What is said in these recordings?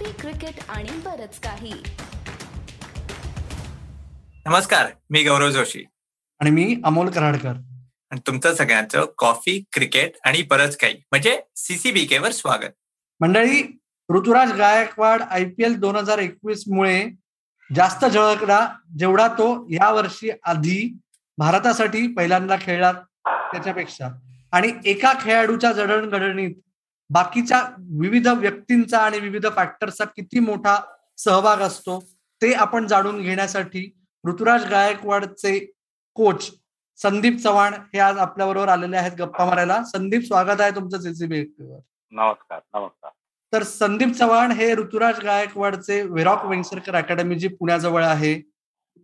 Coffee cricket आणि बरच काही. नमस्कार मी गौरव जोशी. आणि मी अमोल कराडकर. आणि तुमचं सगळ्यांचं कॉफी क्रिकेट आणि बरंच काही. म्हणजे सीसीबीके वर स्वागत. मंडळी Rituraj Gaikwad I P L दोन हजार एकवीस मुळे जास्त झळकला जेवढा तो या वर्षी आधी भारतासाठी पहिल्यांदा खेळला त्याच्यापेक्षा. आणि एका खेळाडूच्या जडणघडणीत बाकीच्या विविध व्यक्तींचा आणि विविध फॅक्टरचा किती मोठा सहभाग असतो ते आपण जाणून घेण्यासाठी ऋतुराज गायकवाडचे कोच संदीप चव्हाण हे आज आपल्या बरोबर आलेले आहेत गप्पा मारायला. संदीप स्वागत आहे तुमचं सीसीबी नमस्कार नमस्कार. तर संदीप चव्हाण हे ऋतुराज गायकवाडचे वेरॉक वेंगसरकर अकॅडमी जी पुण्याजवळ आहे.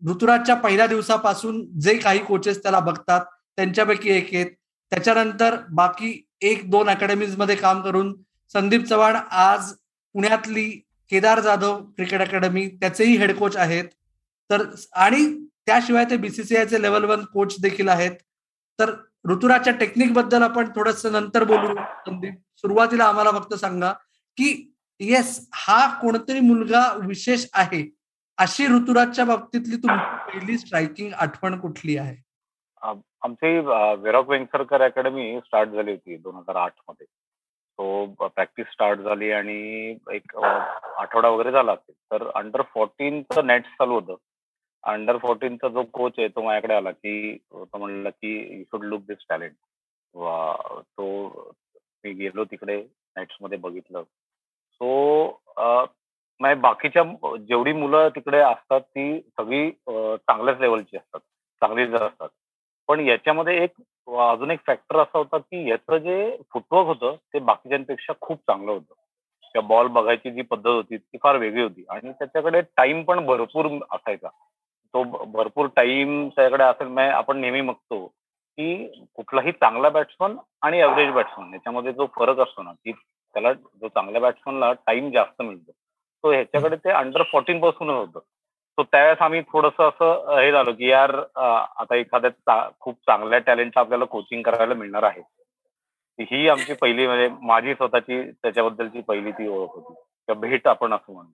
ऋतुराजच्या पहिल्या दिवसापासून जे काही कोचेस त्याला बघतात त्यांच्यापैकी एक आहेत. त्याच्यानंतर बाकी एक दोन अकॅडमीजमध्ये काम करून संदीप चव्हाण आज पुण्यातली केदार जाधव क्रिकेट अकॅडमी त्याचेही हेड कोच आहेत. तर आणि त्याशिवाय ते बीसीसीआयचे लेवल वन कोच देखील आहेत. तर ऋतुराजच्या टेक्निकबद्दल आपण थोडस नंतर बोलू संदीप. सुरुवातीला आम्हाला फक्त सांगा की येस हा कोणतरी मुलगा विशेष आहे अशी ऋतुराजच्या बाबतीतली तुमची पहिली स्ट्रायकिंग आठवण कुठली आहे? आमची वेरॉक वेंगसरकर अकॅडमी स्टार्ट झाली होती दोन हजार आठमध्ये. तो प्रॅक्टिस स्टार्ट झाली आणि एक आठवडा वगैरे झाला असेल. तर अंडर फोर्टीनचं नेट चालू होतं. अंडर फोर्टीनचा जो कोच आहे तो माझ्याकडे आला की तो म्हणला की you should look this talent तो मी गेलो तिकडे नेट्समध्ये बघितलं. सो म्हणजे बाकीच्या जेवढी मुलं तिकडे असतात ती सगळी चांगल्याच लेवलची असतात. चांगलीच असतात. पण याच्यामध्ये एक अजून एक फॅक्टर असा होता की याचं जे फुटवर्क होतं ते बाकीच्यांपेक्षा खूप चांगलं होतं. त्या बॉल बघायची जी पद्धत होती ती फार वेगळी होती. आणि त्याच्याकडे टाइम पण भरपूर असायचा. तो भरपूर टाइम त्याच्याकडे असेल आपण नेहमी बघतो की कुठलाही चांगला बॅट्समन आणि एव्हरेज बॅट्समन याच्यामध्ये जो फरक असतो ना की त्याला जो चांगल्या बॅट्समनला टाइम जास्त मिळतो. तो ह्याच्याकडे ते अंडर फोर्टीन पासूनच होतं. सो त्यावेळेस आम्ही थोडस असं हे झालो की यार आता एखाद्या खूप चांगल्या टॅलेंटचं आपल्याला कोचिंग करायला मिळणार आहे. ही आमची पहिली म्हणजे माझी स्वतःची त्याच्याबद्दलची पहिली ती ओळख होती. किंवा भेट आपण असं म्हणू.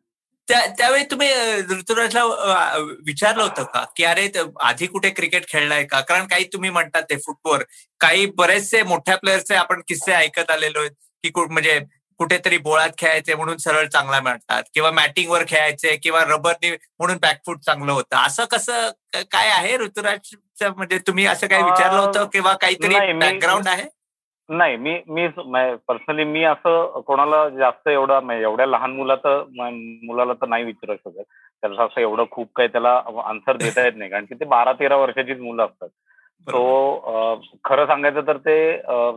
त्यावेळी तुम्ही ऋतुराजला विचारलं होतं का? की अरे आधी कुठे क्रिकेट खेळलाय का? कारण काही तुम्ही म्हणतात ते फुटबॉल काही बरेचसे मोठ्या प्लेयरचे आपण किस्से ऐकत आलेलो आहेत. की म्हणजे कुठेतरी बोळात खेळायचे म्हणून सरळ चांगला मिळतात किंवा मॅटिंगवर खेळायचे किंवा रबरनी म्हणून बॅकफूट चांगलं होतं. असं कसं काय आहे ऋतुराज म्हणजे तुम्ही असं काही विचारलं होतं किंवा काहीतरी बॅकग्राऊंड आहे? नाही मी मी पर्सनली मी असं कोणाला जास्त एवढं एवढ्या लहान मुलाचं मुलाला तर नाही विचारू शकत. त्याला असं एवढं खूप काही त्याला आन्सर देता येत नाही. कारण की ते बारा तेरा वर्षाचीच मुलं असतात. तो खरं सांगायचं तर ते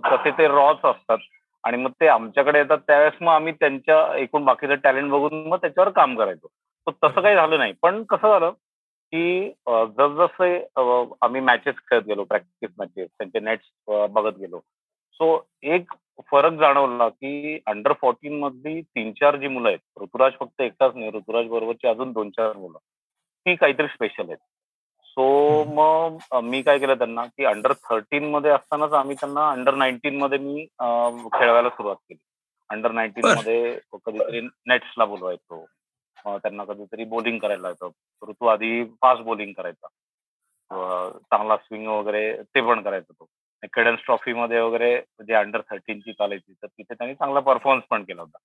तसे ते रॉच असतात. आणि मग ते आमच्याकडे येतात त्यावेळेस मग आम्ही त्यांच्या एकूण बाकीचं टॅलेंट बघून मग त्याच्यावर काम करायचो. तसं काही झालं नाही. पण कसं झालं की जसजसे आम्ही मॅचेस खेळत गेलो प्रॅक्टिस मॅचेस त्यांचे नेट्स बघत गेलो. सो एक फरक जाणवला की अंडर फोर्टीन मधली तीन चार जी मुलं आहेत ऋतुराज फक्त एकटाच नाही ऋतुराज बरोबरची अजून दोन चार मुलं ती काहीतरी स्पेशल आहेत. सो मग मी काय केलं त्यांना की अंडर थर्टीन मध्ये असतानाच आम्ही त्यांना अंडर नाईन्टीन मध्ये मी खेळवायला सुरुवात केली. अंडर नाईन्टीन मध्ये कधीतरी नेट्सला बोलवायचो. त्यांना कधीतरी बॉलिंग करायला येतो ऋतू आधी फास्ट बॉलिंग करायचा. चांगला स्विंग वगैरे ते पण करायचा तो. केडन्स ट्रॉफी मध्ये वगैरे जे अंडर थर्टीनची चालायची तर तिथे त्यांनी चांगला परफॉर्मन्स पण केला होता.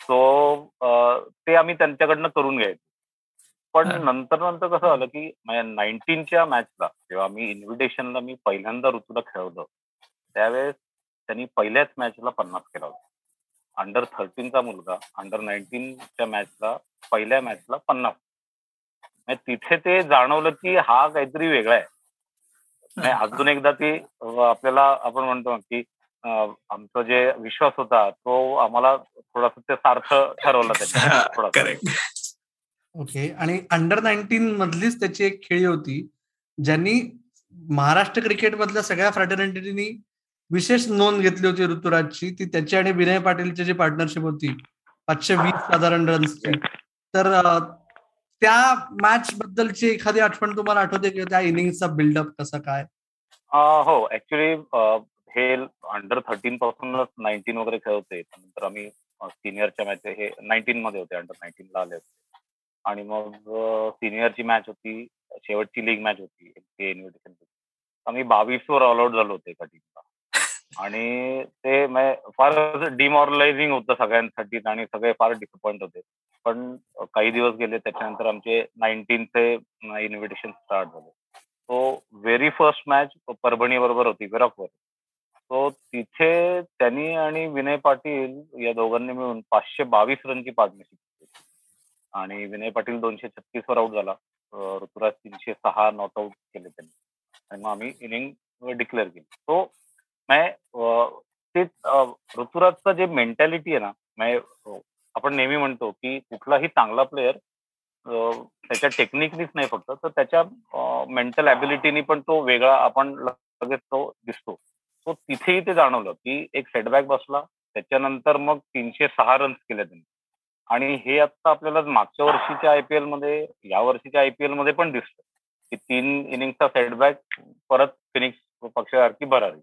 सो ते आम्ही त्यांच्याकडनं करून घ्यायचो. पण नंतर नंतर कसं झालं की नाईन्टीनच्या मॅचला जेव्हा मी इन्व्हिटेशनला मी पहिल्यांदा ऋतूला खेळवलं त्यावेळेस त्यांनी पहिल्याच मॅचला पन्नास केला होता. अंडर थर्टीनचा मुलगा अंडर नाईन्टीनच्या मॅचला पहिल्या मॅचला पन्नास. तिथे ते जाणवलं की हा काहीतरी वेगळा आहे. अजून एकदा ती आपल्याला आपण म्हणतो की आमचा जे विश्वास होता तो आम्हाला थोडासा ते सार्थ ठरवला त्याच्या थोडासा. ओके. आणि अंडर नाईन्टीन मधलीच त्याची एक खेळी होती ज्यांनी महाराष्ट्र क्रिकेट मधल्या सगळ्या फ्रॅटर्निटीनी विशेष नोंद घेतली होती ऋतुराजची. ती त्याची आणि विनय पाटीलची जी पार्टनरशिप होती पाचशे वीस साधारण रन्सची तर त्या मॅच बद्दलची एखादी आठवण तुम्हाला आठवते की त्या इनिंगचा बिल्डअप कसा काय? हो. ऍक्च्युली हे अंडर थर्टीन पासूनच नाईन्टीन वगैरे खेळवते नंतर आम्ही सिनियरच्या मॅच हे नाईन्टीन मध्ये होते अंडर नाईन्टीनला आले होते. आणि मग सिनियरची मॅच होती शेवटची लीग मॅच होती इन्व्हिटेशन आम्ही बावीसवर ऑल आउट झालो होते एका टीमला आणि ते फार डिमॉरलायझिंग होतं सगळ्यांसाठी आणि सगळे फार डिसअपॉइंट होते. पण काही दिवस गेले त्याच्यानंतर आमचे नाईन्टीनचे इन्व्हिटेशन स्टार्ट झाले. तो व्हेरी फर्स्ट मॅच परभणी बरोबर होती विराकवर तो तिथे त्यांनी आणि विनय पाटील या दोघांनी मिळून पाचशे बावीस रनची पार्टनरशिप आणि विनय पाटील दोनशे छत्तीस वर आउट झाला ऋतुराज तीनशे सहा नॉट आउट केले त्यांनी. आणि मग आम्ही इनिंग डिक्लेअर केली. तो ते ऋतुराजचं जे मेंटॅलिटी आहे ना आपण नेहमी म्हणतो की कुठलाही चांगला प्लेअर त्याच्या टेक्निकनीच नाही फक्त तर त्याच्या मेंटल ॲबिलिटीनी पण तो वेगळा आपण लगेच तो दिसतो. सो तिथेही ते जाणवलं की एक सेटबॅक बसला त्याच्यानंतर मग तीनशे सहा रन्स केले त्यांनी. आणि हे आता आपल्याला मागच्या वर्षीच्या आयपीएलमध्ये या वर्षीच्या आयपीएलमध्ये पण दिसतं की तीन इनिंगचा सेटबॅक परत फिनिक्स पक्षासारखी भरावी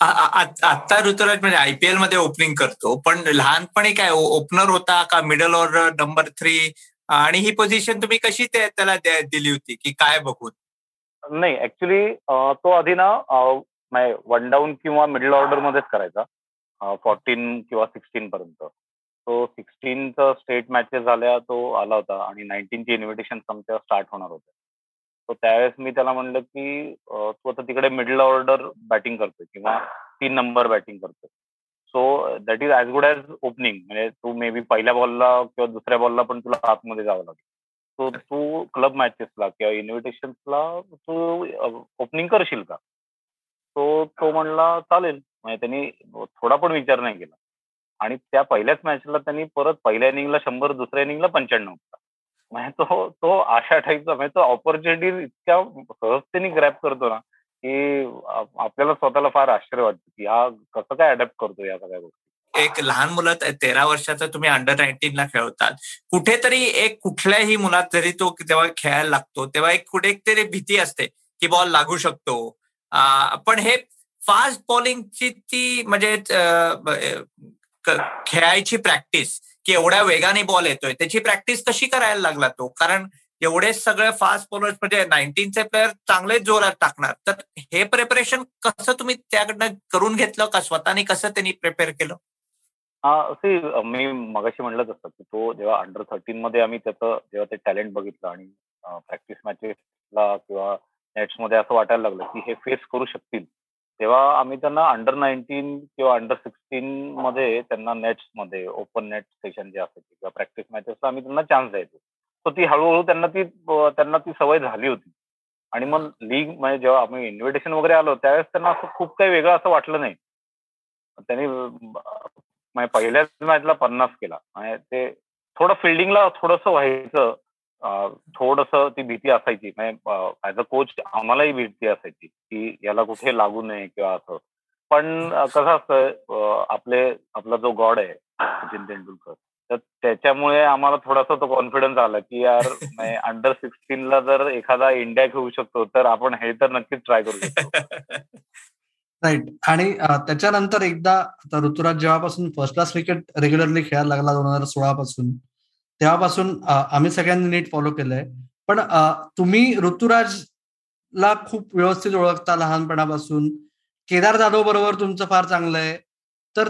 आता ऋतुराज म्हणजे आयपीएलमध्ये ओपनिंग करतो पण लहानपणी काय ओपनर होता का मिडल ऑर्डर नंबर थ्री आणि ही पोझिशन तुम्ही कशी त्याला दिली होती की काय बघून? नाही ऍक्च्युली तो आधी ना वन डाऊन किंवा मिडल ऑर्डर मध्येच करायचा. फोर्टीन किंवा सिक्स्टीन पर्यंत. तो सिक्स्टीनचं स्टेट मॅचेस झाल्या तो आला होता आणि नाईन्टीनची इन्व्हिटेशन आमच्या स्टार्ट होणार होते तर त्यावेळेस मी त्याला म्हणलं की तू आता तिकडे मिडल ऑर्डर बॅटिंग करतोय किंवा तीन नंबर बॅटिंग करतोय. So that is as good as opening म्हणजे तू मे बी पहिल्या बॉलला किंवा दुसऱ्या बॉलला पण तुला आतमध्ये जावं लागेल. सो तू क्लब मॅचेसला किंवा इन्व्हिटेशन्सला तू ओपनिंग करशील का? तो तो म्हणला चालेल. म्हणजे त्यांनी थोडा पण विचार नाही केला. आणि त्या पहिल्याच मॅचला त्यांनी परत पहिल्या इनिंगला शंभर दुसऱ्या इनिंगला पंच्याण्णव म्हणजे तो तो अशा टाईपचा म्हणजे तो ऑपॉर्च्युनिटी इतक्या सहजतेने ग्रॅप करतो ना की आपल्याला स्वतःला फार आश्चर्य वाटतं की हा कसं काय अडॅप्ट करतो या सगळ्या गोष्टी. एक लहान मुलं तेरा वर्षाचा तुम्ही अंडर नाईन्टीनला खेळवतात. कुठेतरी एक कुठल्याही मुलात जरी तो तेव्हा खेळायला लागतो तेव्हा एक कुठे तरी भीती असते की बॉल लागू शकतो. पण हे फास्ट बॉलिंगची ती म्हणजे खेळायची प्रॅक्टिस की एवढ्या वेगाने बॉल येतोय त्याची प्रॅक्टिस कशी करायला लागला तो? कारण एवढे सगळे फास्ट बॉलर्स म्हणजे नाईन्टीनचे प्लेअर चांगलेच जोरात टाकणार तर हे प्रिपरेशन कसं तुम्ही त्याकडनं करून घेतलं का? स्वतःने कसं त्यांनी प्रिपेअर केलं? हा मी मगाशी म्हणलं तसं की तो जेव्हा अंडर थर्टीन मध्ये आम्ही त्याचं जेव्हा ते टॅलेंट बघितलं आणि प्रॅक्टिस मॅचेसला किंवा नेट्समध्ये असं वाटायला लागलं की हे फेस करू शकतील. तेव्हा आम्ही त्यांना अंडर नाईन्टीन किंवा अंडर सिक्स्टीन मध्ये त्यांना नेट्समध्ये ओपन नेट सेशन जे असायचे किंवा प्रॅक्टिस मॅचेस आम्ही त्यांना चान्स द्यायचो. तर ती हळूहळू त्यांना ती त्यांना ती सवय झाली होती. आणि मग लीग म्हणजे जेव्हा आम्ही इन्व्हिटेशन वगैरे आलो त्यावेळेस त्यांना असं खूप काही वेगळं असं वाटलं नाही. त्यांनी म्हणजे पहिल्याच मॅचला पन्नास केला. आणि ते थोडं फिल्डिंगला थोडंसं व्हायचं थोडस ती भीती असायची. म्हणजे ऍज अ कोच आम्हालाही भीती असायची की याला कुठे लागू नये किंवा असं. पण कसं असतं आपले आपला जो गॉड आहे सचिन तेंडुलकर तर त्याच्यामुळे आम्हाला थोडासा तो कॉन्फिडन्स आला की यार अंडर सिक्स्टीनला जर एखादा इंडिया घेऊ शकतो तर आपण हे तर नक्कीच ट्राय करू शकतो. राईट आणि त्याच्यानंतर एकदा आता ऋतुराज जेव्हापासून फर्स्ट क्लास क्रिकेट रेग्युलरली खेळायला लागला दोन हजार सोळा पासून तेव्हापासून आम्ही सगळ्यांनी नीट फॉलो केलंय. पण तुम्ही ऋतुराजला खूप व्यवस्थित ओळखता लहानपणापासून. केदार जाधव बरोबर तुमचं फार चांगलं आहे. तर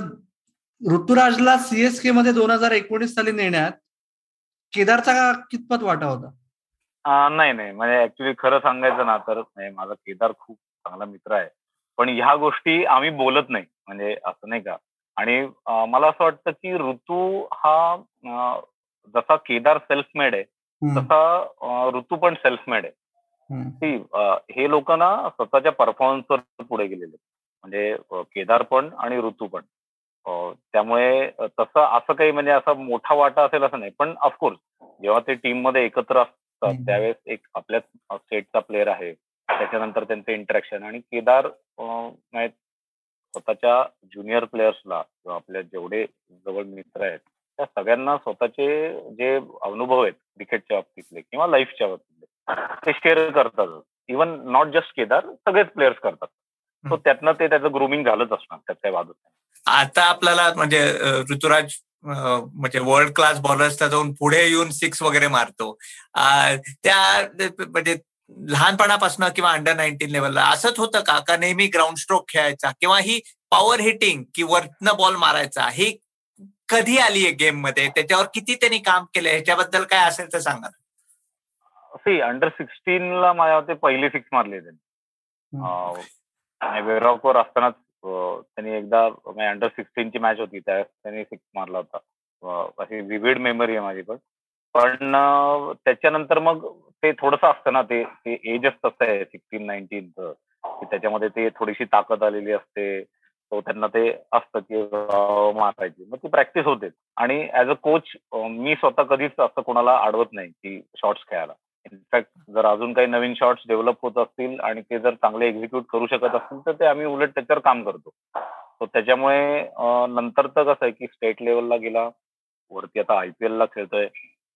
ऋतुराजला सीएसके मध्ये दोन हजार एकोणीस साली नेण्यात केदारचा कितपत वाटा होता? नाही नाही. म्हणजे ऍक्च्युली खरं सांगायचं ना तर माझा केदार खूप चांगला मित्र आहे. पण ह्या गोष्टी आम्ही बोलत नाही. म्हणजे असं नाही का? आणि मला असं वाटतं की ऋतू हा जसा केदार सेल्फ मेड आहे तसा ऋतू पण सेल्फ मेड आहे हे लोक ना स्वतःच्या परफॉर्मन्सवर पुढे गेलेले म्हणजे केदार पण आणि ऋतू पण. त्यामुळे तसं असं काही म्हणजे असा मोठा वाटा असेल असं नाही. पण ऑफकोर्स जेव्हा ते टीममध्ये एकत्र असतात त्यावेळेस एक आपल्या स्टेटचा प्लेअर आहे. त्याच्यानंतर त्यांचं इंटरॅक्शन आणि केदार स्वतःच्या ज्युनियर प्लेयर्सला किंवा आपल्या जेवढे जवळ मित्र आहेत त्या सगळ्यांना स्वतःचे जे अनुभव आहेत क्रिकेटच्या बाबतीतले किंवा लाईफच्या बाबतीतले ते शेअर करतात. इवन नॉट जस्ट केदार सगळेच प्लेयर्स करतात. सो त्यातनं ते त्याचं ग्रुमिंग झालंच असणार त्यात काही वादच नाही आता आपल्याला म्हणजे ऋतुराज म्हणजे वर्ल्ड क्लास बॉलर्सला जाऊन पुढे येऊन सिक्स वगैरे मारतो. त्या म्हणजे लहानपणापासून किंवा अंडर नाईन्टीन लेवलला असंच होतं का? का नेहमी ग्राउंड स्ट्रोक खेळायचा? किंवा ही पॉवर हिटिंग कि वरनं बॉल मारायचा ही कधी आली आहे गेममध्ये? त्याच्यावर किती त्यांनी काम केलं ह्याच्याबद्दल काय असेल तर सांगा सी अंडर सिक्स्टीन ला माझ्या ते पहिली सिक्स मारली त्यांनी. वेरॉकवर असतानाच त्यांनी एकदा अंडर सिक्स्टीनची मॅच होती त्यावेळेस त्यांनी सिक्स मारला होता. अशी विविड मेमरी आहे माझी पण. पण त्याच्यानंतर मग ते थोडस असतं ना ते एजच तसं आहे सिक्स्टीन नाईन्टीनचं की त्याच्यामध्ये ते थोडीशी ताकद आलेली असते. त्यांना ते असतं की मारायची. मग ती प्रॅक्टिस होते आणि ऍज अ कोच मी स्वतः कधीच असं कोणाला अडवत नाही की शॉर्ट्स खेळायला. इनफॅक्ट जर अजून काही नवीन शॉर्ट्स डेव्हलप होत असतील आणि ते जर चांगले एक्झिक्यूट करू शकत असतील तर ते आम्ही उलट त्याच्यावर काम करतो. त्याच्यामुळे नंतर तर कसं आहे की स्टेट लेवलला गेला वरती आता आयपीएल ला खेळतोय.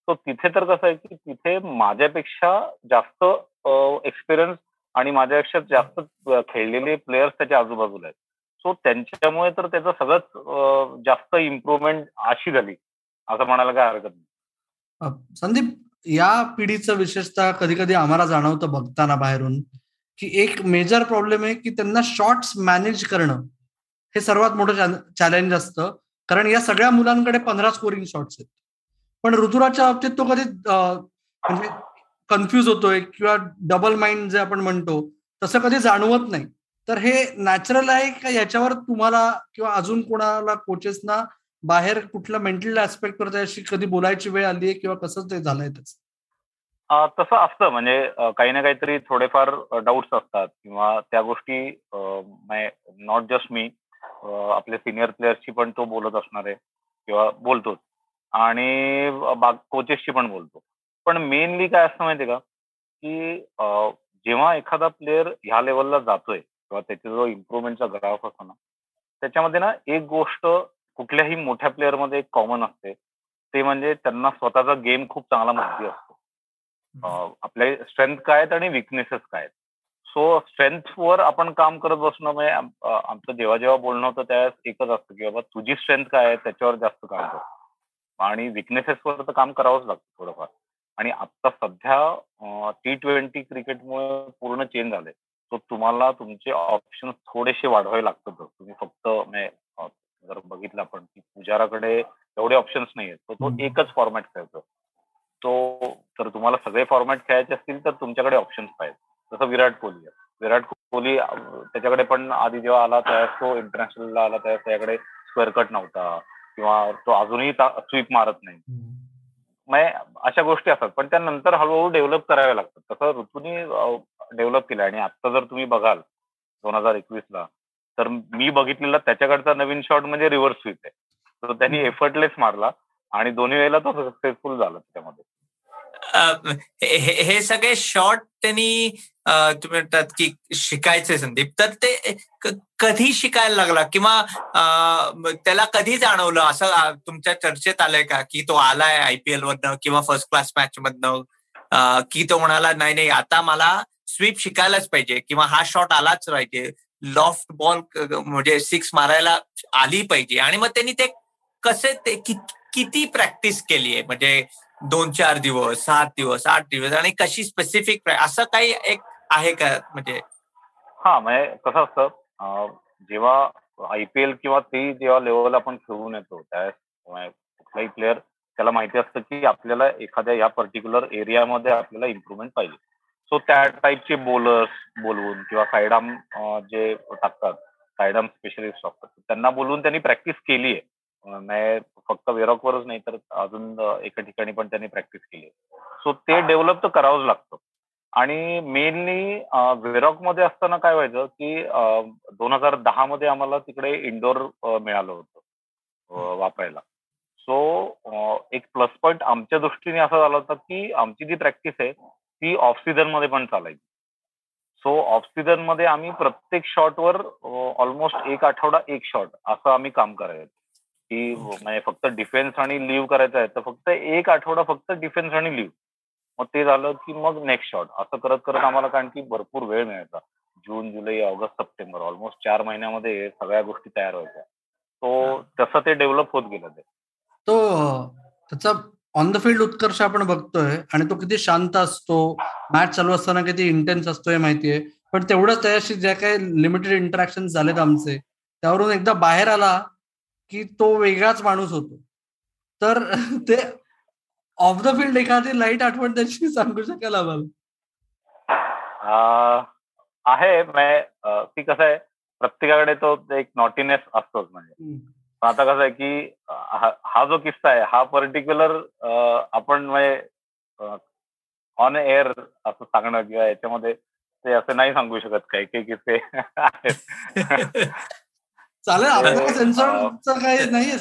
तो तिथे तर कसं आहे की तिथे माझ्यापेक्षा जास्त एक्सपिरियन्स आणि माझ्यापेक्षा जास्त खेळलेले प्लेयर्स त्याच्या आजूबाजूला आहेत. सो त्यांच्यामुळे तर त्याचं सगळंच जास्त इम्प्रुव्हमेंट अशी झाली. असं म्हणायला काय हरकत नाही. संदीप या पिढीचं विशेषतः कधी कधी आम्हाला जाणवतं बघताना बाहेरून की एक मेजर प्रॉब्लेम आहे की त्यांना शॉर्ट्स मॅनेज करणं हे सर्वात मोठं चॅलेंज असतं. कारण या सगळ्या मुलांकडे पंधरा स्कोरिंग शॉट्स आहेत. पण ऋतुराच्या बाबतीत तो कधी म्हणजे कन्फ्युज होतोय किंवा डबल माइंड जे आपण म्हणतो तसं कधी जाणवत नाही. तर हे नॅचरल आहे का याच्यावर तुम्हाला किंवा अजून कोणाला कोचेसना बाहेर कुठल्या मेंटल ऍस्पेक्टवर त्याशी कधी बोलायची वेळ आली आहे किंवा कसं ते झालंय तसं असतं. म्हणजे काही ना काहीतरी थोडेफार डाऊट्स असतात किंवा त्या गोष्टी नॉट जस्ट मी आपले सिनियर प्लेयर्सची पण तो बोलत असणार आहे किंवा बोलतोच. आणि कोचेसची पण बोलतो. पण मेनली काय असतं माहितीये का? की जेव्हा एखादा प्लेअर ह्या लेवलला जातोय किंवा त्याचा जो इम्प्रुव्हमेंटचा ग्राफ असतो ना त्याच्यामध्ये ना एक गोष्ट कुठल्याही मोठ्या प्लेअरमध्ये एक कॉमन असते. ते म्हणजे त्यांना स्वतःचा गेम खूप चांगला माहिती असतो. आपले स्ट्रेंथ काय आहेत आणि विकनेसेस काय आहेत. सो स्ट्रेंथवर आपण काम करत बसणं म्हणजे आमचं जेव्हा जेव्हा बोलणं होतं त्यावेळेस एकच असतं की बाबा तुझी स्ट्रेंथ काय आहे त्याच्यावर जास्त काम कर. आणि विकनेसेसवर तर काम करावंच लागतं थोडंफार. आणि आता सध्या टी ट्वेंटी क्रिकेटमुळे पूर्ण चेंज झालंय. तो तुम्हाला तुमचे ऑप्शन थोडेसे वाढवावे लागतात तुम्ही फक्त जर बघितलं आपण की पुजाराकडे एवढे ऑप्शन्स नाही आहेत तो तो एकच फॉर्मॅट खेळतो. तो तर तुम्हाला सगळे फॉर्मॅट खेळायचे असतील तर तुमच्याकडे ऑप्शन्स पाहिजे जसं विराट कोहली आहे. विराट कोहली त्याच्याकडे पण आधी जेव्हा आला त्यावेळेस तो इंटरनॅशनलला आला त्यावेळेस त्याच्याकडे स्क्वेअर कट नव्हता. किंवा तो अजूनही स्वीप मारत नाही. अशा गोष्टी असतात. पण त्यानंतर हळूहळू डेव्हलप कराव्या लागतात. तसं ऋतूनी डेव्हलप केलं आणि आता जर तुम्ही बघाल दोन हजार एकवीस ला तर मी बघितलेला त्याच्याकडचा नवीन शॉट म्हणजे रिव्हर्स स्वीप आहे. तर त्यांनी एफर्टलेस मारला आणि दोन्ही वेळेला तो सक्सेसफुल झाला त्याच्यामध्ये. हे सगळे शॉर्ट त्यांनी तुम्ही म्हणतात की शिकायचे संदीप. तर ते कधी शिकायला लागला? किंवा त्याला कधी जाणवलं? असं तुमच्या चर्चेत आलंय का? की तो आलाय आयपीएल मधनं किंवा फर्स्ट क्लास मॅच मधनं? की तो म्हणाला नाही नाही आता मला स्वीप शिकायलाच पाहिजे किंवा हा शॉट आलाच पाहिजे. लॉफ्ट बॉल म्हणजे सिक्स मारायला आली पाहिजे. आणि मग त्यांनी ते कसे ते किती प्रॅक्टिस केली आहे म्हणजे दोन चार दिवस सात दिवस आठ दिवस आणि कशी स्पेसिफिक असं काही एक आहे का म्हणजे? हा म्हणजे कसं असतं जेव्हा आयपीएल किंवा ते जेव्हा लेवल आपण खेळून येतो त्यावेळेस म्हणजे कुठलाही प्लेअर त्याला माहिती असतं की आपल्याला एखाद्या या पर्टिक्युलर एरियामध्ये आपल्याला इम्प्रुव्हमेंट पाहिजे. सो त्या टाईपचे बोलर्स बोलवून किंवा सायडाम जे टाकतात सायडाम स्पेशलिस्ट असतात त्यांना बोलवून त्यांनी प्रॅक्टिस केली आहे फक्त वेरॉकवरच नाही तर अजून एका ठिकाणी पण त्यांनी प्रॅक्टिस केली सो ते डेव्हलप तर करावंच लागतं. आणि मेनली वेरॉकमध्ये असताना काय व्हायचं की दोन हजार दहा मध्ये आम्हाला तिकडे इंडोर मिळालं होतं वापरायला सो एक प्लस पॉईंट आमच्या दृष्टीने असा झाला होता की आमची जी प्रॅक्टिस आहे ती ऑफ सीझनमध्ये पण चालायची. सो ऑफ सीझनमध्ये आम्ही प्रत्येक शॉटवर ऑलमोस्ट एक आठवडा एक शॉट असं आम्ही काम करायचं. की म्हणजे फक्त डिफेन्स आणि लिव्ह करायचं आहे तर फक्त एक आठवडा फक्त डिफेन्स आणि लिव्ह मग ते झालं की मग नेक्स्ट शॉट असं करत करत आम्हाला कारण की भरपूर वेळ मिळायचा. जून जुलै ऑगस्ट सप्टेंबर ऑलमोस्ट चार महिन्यामध्ये सगळ्या गोष्टी तयार व्हायच्या. तो तसं ते डेव्हलप होत गेलं ते. तो त्याचा ऑन द फील्ड उत्कर्ष आपण बघतोय आणि तो किती शांत असतो. मॅच चालू असताना किती इंटेन्स असतो हे माहितीये पण तेवढंच त्याच्याशी ज्या काही लिमिटेड इंटरॅक्शन झालेत आमचे त्यावरून एकदा बाहेर आला की तो वेगळाच माणूस होतो. तर ते ऑफ द फील्ड एखादी लाइट आठवण त्याची सांगू शकाल आम्हाला? आहे ती कसं आहे प्रत्येकाकडे तो एक नॉटीनेस असतोच म्हणजे. आता कसं आहे की हा जो किस्सा आहे हा पर्टिक्युलर आपण म्हणजे ऑन एअर असं सांगणं किंवा याच्यामध्ये ते असं नाही सांगू शकत काही काही किस्से चालेल आपल्याला सेन्सॉरचं काही नाहीये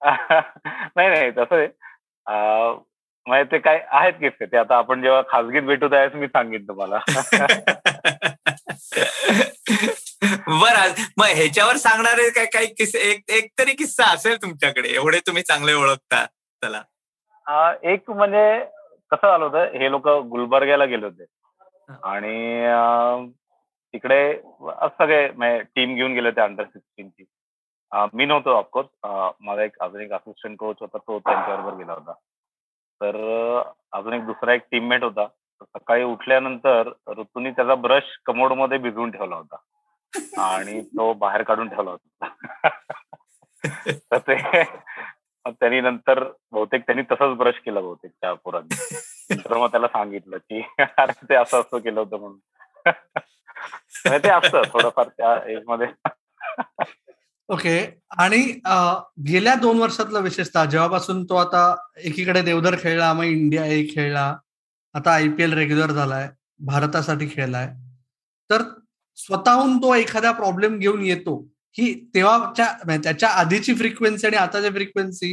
नाही नाही तसं आहे. म्हणजे ते काय आहेत किस्से ते आता आपण जेव्हा खासगीत भेटू त्यावेळेस मी सांगेन तुम्हाला. बर मग ह्याच्यावर सांगणारे काय काही किस्से एक एक तरी किस्सा असेल तुमच्याकडे एवढे तुम्ही चांगले ओळखता चला. एक म्हणजे कसं झालं होतं हे लोक गुलबर्ग्याला गेले होते. आणि तिकडे सगळे टीम घेऊन गेले होते अंडर सिक्स्टीनची मी नव्हतो ऑफकोर्स माझा एक अजून एक असिस्टंट कोच होता तो त्यांच्याबरोबर गेला होता. तर अजून एक दुसरा एक टीममेट होता. सकाळी उठल्यानंतर ऋतूनी त्याचा ब्रश कमोडमध्ये भिजवून ठेवला होता. आणि तो बाहेर काढून ठेवला होता. तर ते त्यांनी नंतर बहुतेक त्यांनी तसंच ब्रश केलं बहुतेक त्या पुरात मग त्याला सांगितलं की अरे ते असं असं केलं होतं म्हणून. ते असतं थोडंफार त्या एजमध्ये. ओके. आणि गेल्या दोन वर्षातलं विशेषतः जेव्हापासून तो आता एकीकडे देवधर खेळला मग इंडिया ए खेळला आता आय पी एल रेग्युलर झालाय भारतासाठी खेळलाय. तर स्वतःहून तो एखादा प्रॉब्लेम घेऊन येतो ही तेव्हाच्या म्हणजे त्याच्या आधीची फ्रिक्वेन्सी आणि आताची फ्रिक्वेन्सी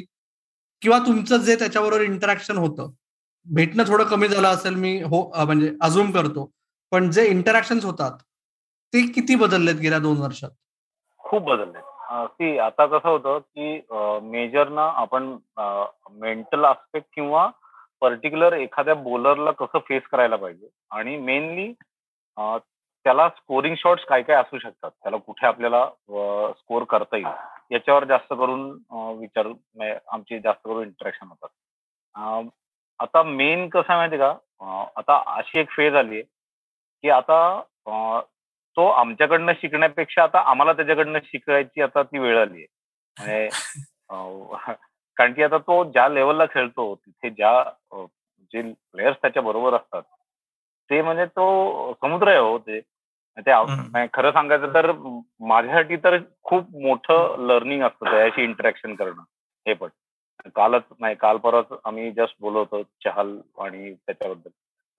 किंवा तुमचं जे त्याच्याबरोबर इंटरॅक्शन होतं. भेटणं थोडं कमी झालं असेल मी हो म्हणजे अजूम करतो. पण जे इंटरॅक्शन होतात ते किती बदललेत गेल्या दोन वर्षात? खूप बदलले सी आता कसं होतं की मेजर ना आपण मेंटल आस्पेक्ट किंवा पर्टिक्युलर एखाद्या बॉलरला कसं फेस करायला पाहिजे आणि मेनली त्याला स्कोरिंग शॉट्स काय काय असू शकतात त्याला कुठे आपल्याला स्कोर करता येईल याच्यावर जास्त करून विचार म्हणजे आमचे जास्त करून इंटरॅक्शन होतात. आता मेन कसं माहिती का? आता अशी एक फेज आली आहे की आता तो आमच्याकडनं शिकण्यापेक्षा आता आम्हाला त्याच्याकडनं शिकायची आता ती वेळ आली आहे. म्हणजे कारण की आता तो ज्या लेवलला खेळतो तिथे ज्या जे प्लेयर्स त्याच्या बरोबर असतात ते म्हणजे तो समुद्र आहे हो ते. खरं सांगायचं तर माझ्यासाठी तर खूप मोठं लर्निंग असतं त्याच्याशी इंटरॅक्शन करणं हे पण. कालच नाही काल परत आम्ही जस्ट बोलवतो चहल आणि त्याच्याबद्दल.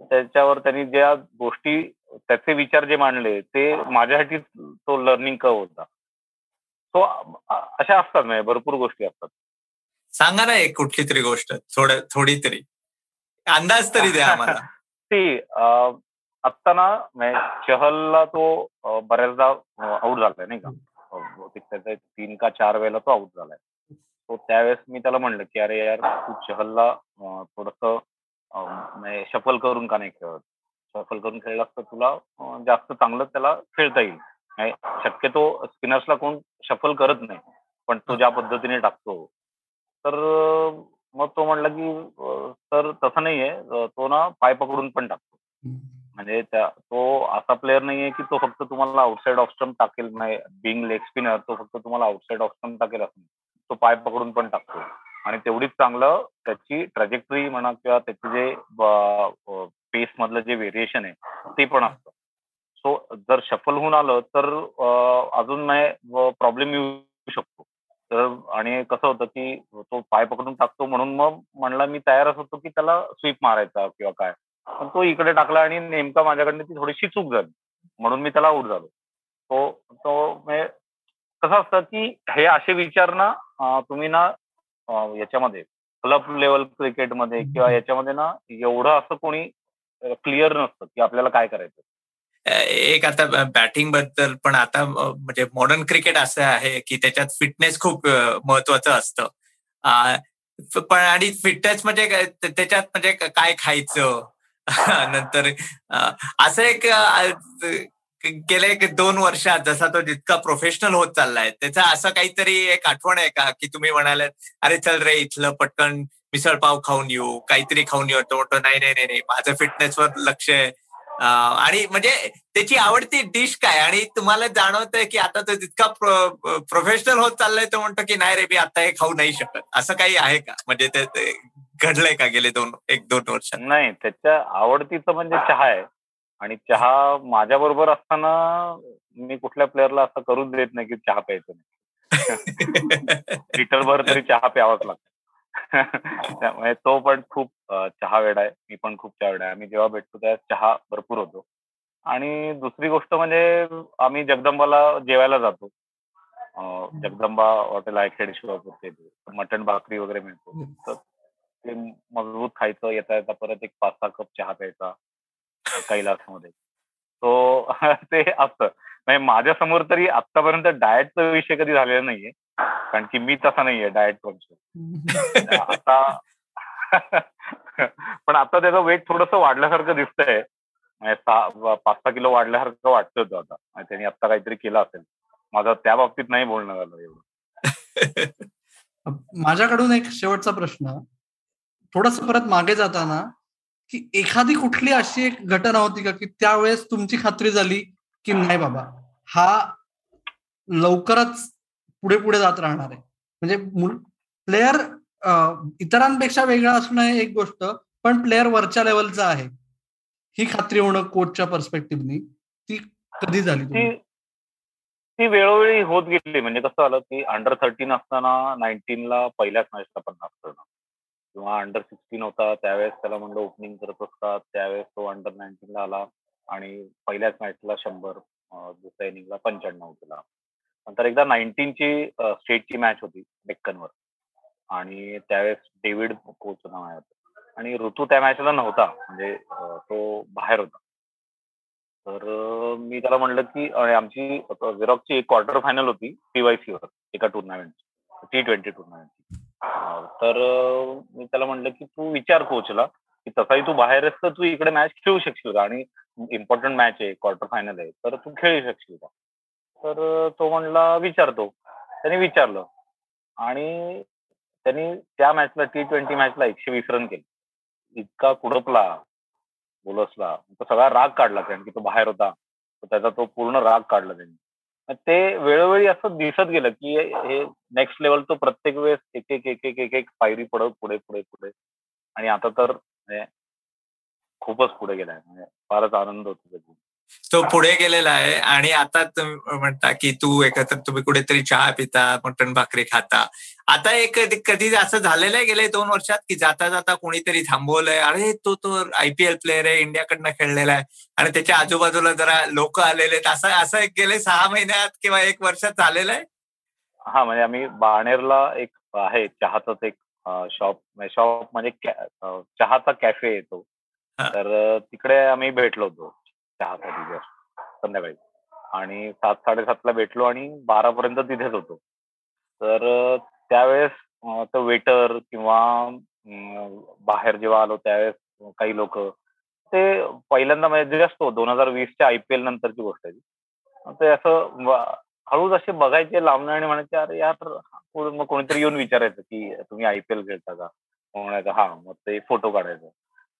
त्याच्यावर त्यांनी ज्या गोष्टी त्याचे विचार जे मांडले ते माझ्यासाठी तो लर्निंग क होता. सो अशा असतात म्हणजे भरपूर गोष्टी असतात. सांगा ना एक कुठली तरी गोष्ट थोड थोडी तरी. अंदाज तरी द्या आम्हाला. ती आत्ता ना चहलला तो बऱ्याचदा आउट झालाय नाही का? बहुतेक त्याचा तीन का चार वेळेला तो आउट झालाय. तो त्यावेळेस मी त्याला म्हणलं की अरे यार तू चहलला थोडस शफल करून का नाही खेळत? शफल करून खेळला तर तुला जास्त चांगलं त्याला खेळता येईल. शक्यतो स्पिनर्सला कोण शफल करत नाही पण तो ज्या पद्धतीने टाकतो. तर मग तो म्हणला की सर तसं नाहीये. तो ना पाय पकडून पण टाकतो. म्हणजे त्या तो असा प्लेअर नाहीये की तो फक्त तुम्हाला आउटसाइड ऑफ स्टम्प टाकेल. नाही बिंग लेग स्पिनर तो फक्त तुम्हाला आउटसाइड ऑफ स्टम्प टाकेल असं तो पाय पकडून पण टाकतो. आणि तेवढीच चांगलं त्याची ट्रॅजेक्टरी म्हणा किंवा त्याचे जे पेस मधलं जे व्हेरिएशन आहे ते पण असतं. सो जर शफल होऊन आलं तर अजून नाही प्रॉब्लेम येऊ शकतो. तर आणि कसं होतं की तो पाय पकडून टाकतो म्हणून मग म्हणला मी तयारच होतो की त्याला स्वीप मारायचा किंवा काय. पण तो इकडे टाकला आणि नेमका माझ्याकडनं ती थोडीशी चूक झाली. म्हणून मी त्याला आऊट झालो. तो तो म्हणजे कसं असतं की हे असे विचार ना तुम्ही ना याच्यामध्ये क्लब लेवल क्रिकेटमध्ये किंवा याच्यामध्ये ना एवढं असं कोणी क्लिअर नसतं की आपल्याला काय करायचं एक आता बॅटिंगबद्दल पण आता म्हणजे मॉडर्न क्रिकेट असं आहे की त्याच्यात फिटनेस खूप महत्वाचं असतं. पण आणि फिटनेस म्हणजे त्याच्यात म्हणजे काय खायचं? नंतर असं एक गेले एक दोन वर्षात जसा तो जितका प्रोफेशनल होत चाललाय त्याचा असं काहीतरी एक आठवण आहे का? की तुम्ही म्हणाले अरे चल रे इथलं पटकन मिसळ पाव खाऊन येऊ काहीतरी खाऊन येऊ. तो म्हणतो नाही नाही नाही माझं फिटनेसवर लक्ष आहे. आणि म्हणजे त्याची आवडती डिश काय? आणि तुम्हाला जाणवतंय की आता तो जितका प्रोफेशनल होत चाललाय तो म्हणतो की नाही रे मी आता हे खाऊ नाही शकत. असं काही आहे का? म्हणजे ते घडलंय का गेले दोन एक दोन वर्ष नाही त्याच्या आवडतीचं म्हणजे चहा आहे. आणि चहा माझ्या बरोबर असताना मी कुठल्या प्लेअरला असं करून देत नाही की चहा प्यायचं नाही. लिटरभर तरी चहा प्यावाच लागतो. त्यामुळे तो पण खूप चहा वेड आहे. मी पण खूप चहा वेड आहे. आम्ही जेव्हा भेटतो त्या चहा भरपूर होतो. आणि दुसरी गोष्ट म्हणजे आम्ही जगदंबाला जेवायला जातो. जगदंबा हॉटेल आहे खेडशिवापूर मटण भाकरी वगैरे मिळतो. तर ते मजबूत खायचं येता येता परत एक पाच सहा कप चहा प्यायचा. कैलासमध्ये तो ते असतं. म्हणजे माझ्यासमोर तरी आतापर्यंत डाएटचा विषय कधी झालेला नाहीये. कारण की मी तसा नाहीये डाएट पण आता पण आता त्याचं वेट थोडस वाढल्यासारखं दिसतंय. म्हणजे पाच सहा किलो वाढल्यासारखं वाटतोय तो आता. त्यांनी आता काहीतरी केलं असेल. माझं त्या बाबतीत नाही बोलणं झालं एवढं. माझ्याकडून एक शेवटचा प्रश्न. थोडस परत मागे जाताना की एखादी कुठली अशी एक घटना होती का की त्यावेळेस तुमची खात्री झाली की नाही बाबा हा लवकरच पुढे पुढे जात राहणार आहे. म्हणजे प्लेअर इतरांपेक्षा वेगळा असणं हे एक गोष्ट पण प्लेअर वरच्या लेवलचा आहे. ही खात्री होणं कोचच्या पर्स्पेक्टिव्हनी ती कधी झाली ती वेळोवेळी होत गेली. म्हणजे कसं झालं की अंडर थर्टीन असताना नाईन्टीनला पहिल्याच मॅचला पण असतं किंवा अंडर सिक्स्टीन होता त्यावेळेस त्याला म्हणलं ओपनिंग करत असतात त्यावेळेस तो अंडर नाईन्टीनला आला आणि पहिल्याच मॅचला शंभर दुसऱ्या इनिंगला पंच्याण्णव केला. नंतर एकदा नाईन्टीनची स्टेटची मॅच होती डेक्कनवर. आणि त्यावेळेस डेव्हिड कोच नाव आहे आणि ऋतू त्या मॅचला नव्हता म्हणजे तो बाहेर होता. तर मी त्याला म्हणलं की आमची विरॉकची एक क्वार्टर फायनल होती पीवायसीवर एका टुर्नामेंटची टी ट्वेंटी टुर्नामेंटची तर मी त्याला म्हणलं की तू विचार कोचला की तसाही तू बाहेर आहेस तर तू इकडे मॅच खेळू शकशील का? आणि इम्पॉर्टंट मॅच आहे क्वार्टर फायनल आहे तर तू खेळू शकशील का? तर तो म्हणला विचारतो. त्याने विचारलं. आणि त्यांनी त्या मॅचला टी ट्वेंटी मॅचला एकशे वीस रन केले. इतका कुडपला बोलसला. सगळा राग काढला कारण की तो बाहेर होता. त्याचा तो पूर्ण राग काढला त्यांनी. ते वेळोवेळी असं दिसत गेलं की हे नेक्स्ट लेवल तो प्रत्येक वेळेस एक एक एक एक एक एक पायरी पडत पुढे पुढे पुढे. आणि आता तर म्हणजे खूपच पुढे गेलाय. म्हणजे फारच आनंद होतो त्याची तो पुढे गेलेला आहे आणि आता तुम्ही म्हणता की तू एकत्र तुम्ही कुठेतरी चहा पिता मटण भाकरी खाता. आता एक कधी असं झालेलं आहे गेले दोन वर्षात की जाता जाता कोणीतरी थांबवलंय अरे तो तो आयपीएल प्लेअर आहे इंडियाकडनं खेळलेला आहे आणि त्याच्या आजूबाजूला जरा लोक आलेले आहेत. असं असं गेले सहा महिन्यात किंवा एक वर्षात झालेलं आहे? हा म्हणजे आम्ही बाणेरला एक आहे चहाचाच एक शॉप शॉप म्हणजे चहाचा कॅफे येतो तर तिकडे आम्ही भेटलो होतो. चहासाठी जस्ट संध्याकाळी. आणि सात साडेसातला भेटलो आणि बारा पर्यंत तिथेच होतो. तर त्यावेळेस तो वेटर किंवा बाहेर जेव्हा आलो त्यावेळेस काही लोक ते पहिल्यांदा म्हणजे जास्त दोन हजार वीसच्या आयपीएल नंतरची गोष्ट आहे ते. असं हळूच असे बघायचे लावणे आणि म्हणायचे अरे यार मग कोणीतरी येऊन विचारायचं की तुम्ही आयपीएल खेळता का? म्हणायचं हा. मग ते फोटो काढायचं.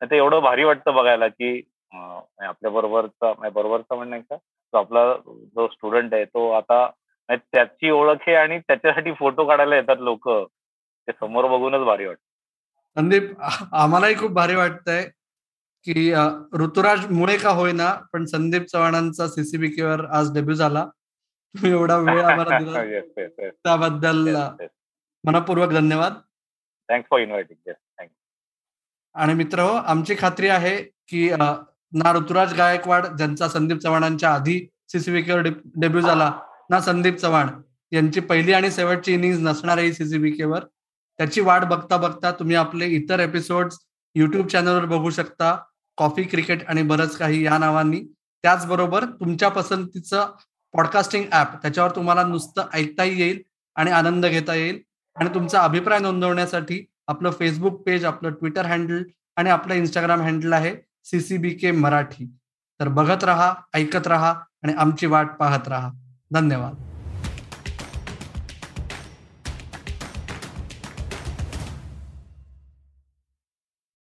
ते एवढं भारी वाटतं बघायला की आपल्या बरोबरचा बरोबरचा म्हणणं का? तो आपला जो स्टुडंट आहे तो आता त्याची ओळख आहे आणि त्याच्यासाठी फोटो काढायला येतात लोक. ते समोर बघूनच भारी वाटत. संदीप आम्हालाही खूप भारी वाटतंय की ऋतुराज मुळे का होईना पण संदीप चव्हाणांचा सीसीबीकेवर आज डेब्यू झाला. तुम्ही एवढा वेळ आम्हाला दिला. त्याबद्दल मनपूर्वक धन्यवाद. थँक्स फॉर इन्व्हायटिंग आणि मित्र हो आमची खात्री आहे की ना ऋतुराज गायकवाड ज्यांचा संदीप चव्हाणांच्या आधी सीसीबीकेवर डेब्यू झाला ना संदीप चव्हाण यांची पहिली आणि शेवटची इनिंग नसणार आहे सीसीबीकेवर त्याची वाट बघता बघता तुम्ही आपले इतर एपिसोड युट्यूब चॅनलवर बघू शकता. कॉफी क्रिकेट आणि बरंच काही या नावांनी. त्याचबरोबर तुमच्या पसंतीचं पॉडकास्टिंग ऍप त्याच्यावर तुम्हाला नुसतं ऐकताही येईल आणि आनंद घेता येईल. आणि तुमचा अभिप्राय नोंदवण्यासाठी आपलं फेसबुक पेज आपलं ट्विटर हँडल आणि आपलं इंस्टाग्राम हँडल आहे. सीसीबी के मराठी. तर बघत रहा ऐकत रहा आणि आमची वाट पाहत रहा. धन्यवाद.